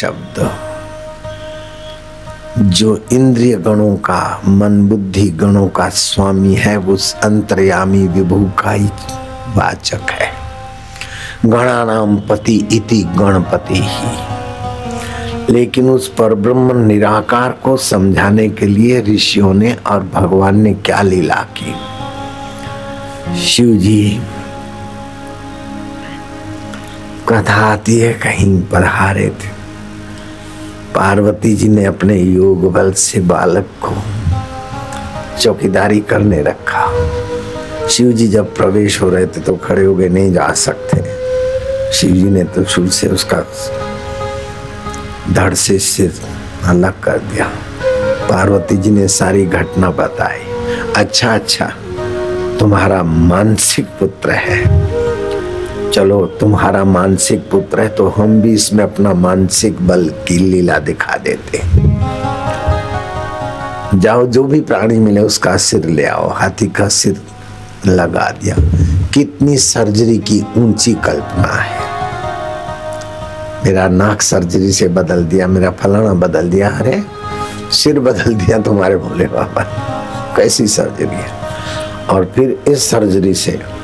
शब्द, जो इंद्रिय गणों का, मन बुद्धि गणों का स्वामी है उस अंतर्यामी विभू का ही वाचक है। गणानाम पति इति गणपति ही। लेकिन उस पर ब्रह्म निराकार को समझाने के लिए ऋषियों ने और भगवान ने क्या लीला की? शिव जी, कथा आती है, कहीं पधारे थे। पार्वती जी ने अपने योग बल से बालक को चौकीदारी करने रखा। शिव जी जब प्रवेश हो रहे थे तो खड़े हो गए, नहीं जा सकते। शिव जी ने तो शुरू से उसका धड़ से सिर अलग कर दिया। पार्वती जी ने सारी घटना बताई। अच्छा अच्छा तुम्हारा मानसिक पुत्र है। चलो, तुम्हारा मानसिक पुत्र है तो हम भी इसमें अपना मानसिक बल की लीला दिखा देते जाओ, जो भी प्राणी मिले, उसका सिर ले आओ, हाथी का सिर लगा दिया। कितनी सर्जरी की ऊँची कल्पना है। मेरा नाक सर्जरी से बदल दिया, मेरा फलाना बदल दिया, अरे, सिर बदल दिया तुम्हारे भोले बाबा। कैसी सर्जरी है? और फिर इस सर्जरी से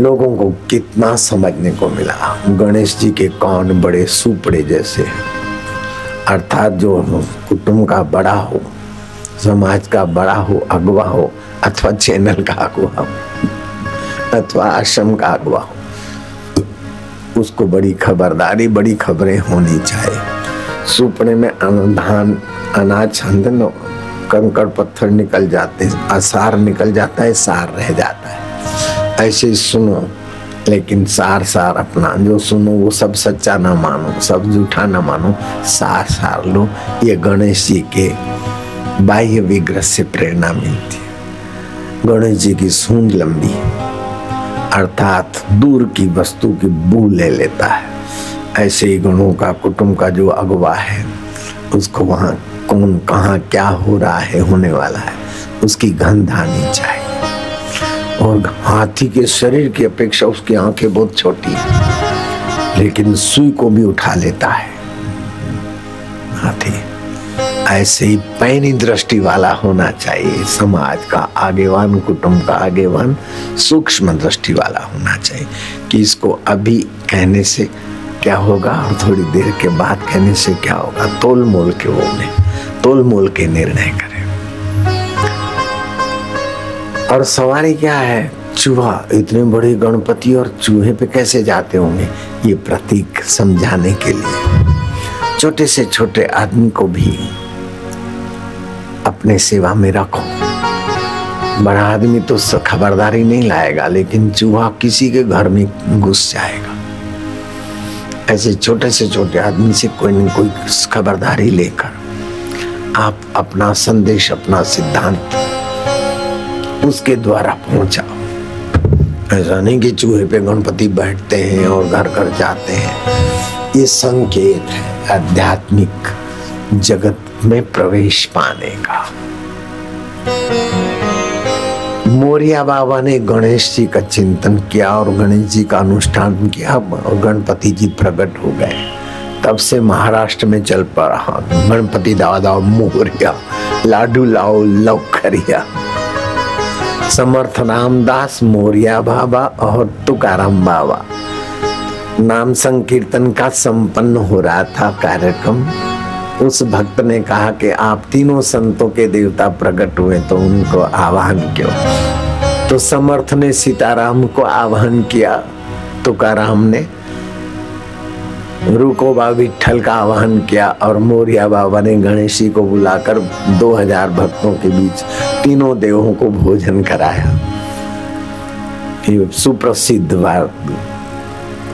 लोगों को कितना समझने को मिला। गणेश जी के कौन बड़े सुपड़े जैसे अर्थात जो कुटुंब का बड़ा हो, समाज का बड़ा हो, अगवा हो, अथवा चैनल का अगवा हो, अथवा आश्रम का अगवा हो, उसको बड़ी खबरदारी, बड़ी खबरें होनी चाहिए। सुपड़े में धान अनाज कंकड़ पत्थर निकल जाते हैं, असार निकल जाता है, सार रह जाता है। ऐसे सुनो, लेकिन सार सार अपना जो सुनो, वो सब सच्चा ना मानो, सब झूठा ना मानो सार सार लो। ये गणेश जी के बाह्य विग्रह से प्रेरणा मिलती है। गणेश जी की सूंद लंबी अर्थात दूर की वस्तु की बू ले लेता है। ऐसे ही गणों का, कुटुंब का जो अगवा है, उसको वहाँ कौन, कहा, क्या हो रहा है, होने वाला है, उसकी गंध आनी चाहिए और हाथी के शरीर की अपेक्षा उसकी आँखें बहुत छोटी है। लेकिन सुई को भी उठा लेता है। हाथी, ऐसे ही पैनी दृष्टि वाला होना चाहिए। समाज का आगेवान, कुटुंब का आगेवान, सूक्ष्म दृष्टि वाला होना चाहिए कि इसको अभी कहने से क्या होगा और थोड़ी देर के बाद कहने से क्या होगा। तोल मोल के वो तोल मोल के निर्णय करें। और सवारी क्या है? चूहा, इतने बड़े गणपति और चूहे पे कैसे जाते होंगे? ये प्रतीक समझाने के लिए। छोटे से छोटे आदमी को भी अपने सेवा में रखो। बड़ा आदमी तो खबरदारी नहीं लाएगा, लेकिन चूहा किसी के घर में घुस जाएगा। ऐसे छोटे से छोटे आदमी से कोई न कोई खबरदारी लेकर आप अपना संदेश, अपना सिद्धांत उसके द्वारा पहुंचाओ ऐसा नहीं कि चूहे पे गणपति बैठते हैं और घर घर जाते हैं। ये संकेत है आध्यात्मिक जगत में प्रवेश पाने का। मोरिया बाबा ने गणेश जी का चिंतन किया और गणेश जी का अनुष्ठान किया और गणपति जी प्रकट हो गए। तब से महाराष्ट्र में चल पड़ा। गणपति दादा मोरिया, लाडू लाओ लौखरिया समर्थ रामदास मोरिया बाबा और तुकाराम बाबा। नाम संकीर्तन का संपन्न हो रहा था कार्यक्रम। उस भक्त ने कहा कि आप तीनों संतों के देवता प्रकट हुए तो उनको आवाहन क्यों। तो समर्थ ने सीताराम को आह्वान किया। तुकाराम ने रुकोबा विठल का आह्वान किया और मोरिया बाबा ने गणेश जी को बुलाकर 2000 भक्तों के बीच तीनों देवों को भोजन कराया। ये सुप्रसिद्ध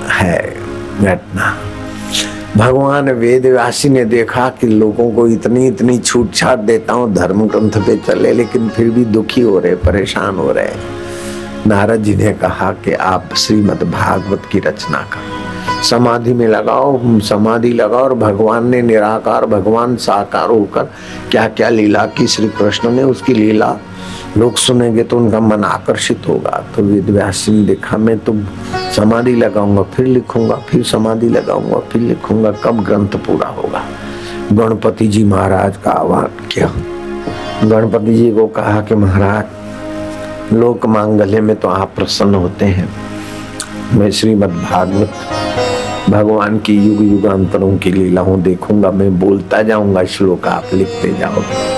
है घटना। भगवान वेद व्यासी ने देखा कि लोगों को इतनी इतनी छूट छाट देता हूँ धर्म ग्रंथ पे चले, लेकिन फिर भी दुखी हो रहे, परेशान हो रहे। नारद जी ने कहा कि आप श्रीमद भागवत की रचना करो। समाधि में लगाओ समाधि लगाओ और भगवान ने निराकार, भगवान साकार होकर क्या क्या लीला की श्री कृष्ण ने उसकी लीला। लोग सुनेंगे तो उनका मन आकर्षित होगा। तो वेद व्यास ने देखा मैं तो समाधि लगाऊँगा, फिर लिखूँगा, फिर समाधि लगाऊँगा, फिर लिखूँगा, कब ग्रंथ पूरा होगा। गणपति जी महाराज का आह्वान किया गणपति जी को कहा कि महाराज, लोक मांगल्य में तो आप प्रसन्न होते हैं। मैं श्रीमद भागवत भगवान की युग युगांतरों की लीलाओं देखूँगा, मैं बोलता जाऊँगा, श्लोक आप लिखते जाओगे।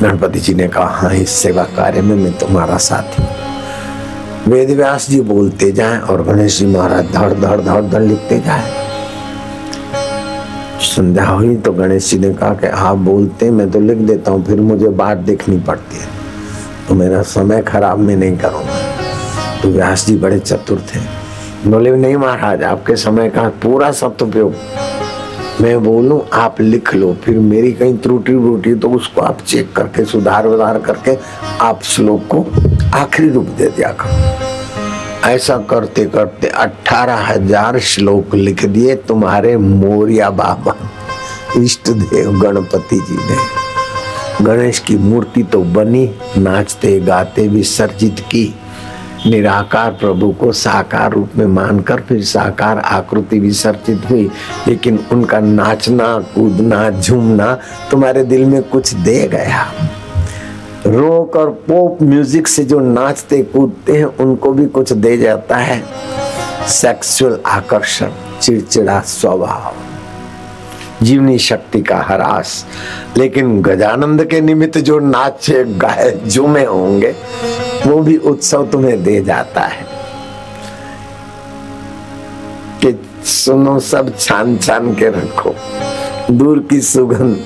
गणपति जी ने कहा हाँ इस सेवा कार्य में मैं तुम्हारा साथी वेद व्यास जी बोलते जाए और गणेश जी महाराज धड़ धड़ धड़ धड़ लिखते जाए। संध्या हुई तो गणेश जी ने कहा कि आप बोलते, मैं तो लिख देता हूँ, फिर मुझे बात देखनी पड़ती है। तो मेरा समय खराब मैं नहीं करूँगा। तो व्यास जी बड़े चतुर थे। बोले नहीं महाराज, आपके समय का पूरा सदुपयोग मैं बोलूँ, आप लिख लो, फिर मेरी कहीं त्रुटि वुटी तो उसको आप चेक करके, सुधार वधार करके आप श्लोक को आखिरी रूप दे दिया करो। ऐसा करते करते अठारह हज़ार श्लोक लिख दिए तुम्हारे मोरिया बाबा, इष्ट देव गणपति जी ने। गणेश की मूर्ति तो बनी, नाचते गाते विसर्जित की। निराकार प्रभु को साकार रूप में मानकर फिर साकार आकृति विसर्जित हुई। लेकिन उनका नाचना, कूदना, झूमना तुम्हारे दिल में कुछ दे गया। रॉक और पॉप म्यूज़िक से जो नाचते, कूदते हैं, उनको भी कुछ दे जाता है। सेक्सुअल आकर्षण, चिड़चिड़ा स्वभाव, जीवनी शक्ति का हरास। लेकिन गजानंद के निमित्त जो नाचे, गाए, झूमे होंगे वो भी उत्सव तुम्हें दे जाता है। कि सुनो सब छान छान के रखो। दूर की सुगंध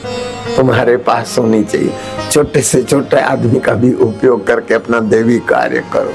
तुम्हारे पास होनी चाहिए। छोटे से छोटे आदमी का भी उपयोग करके अपना देवी कार्य करो।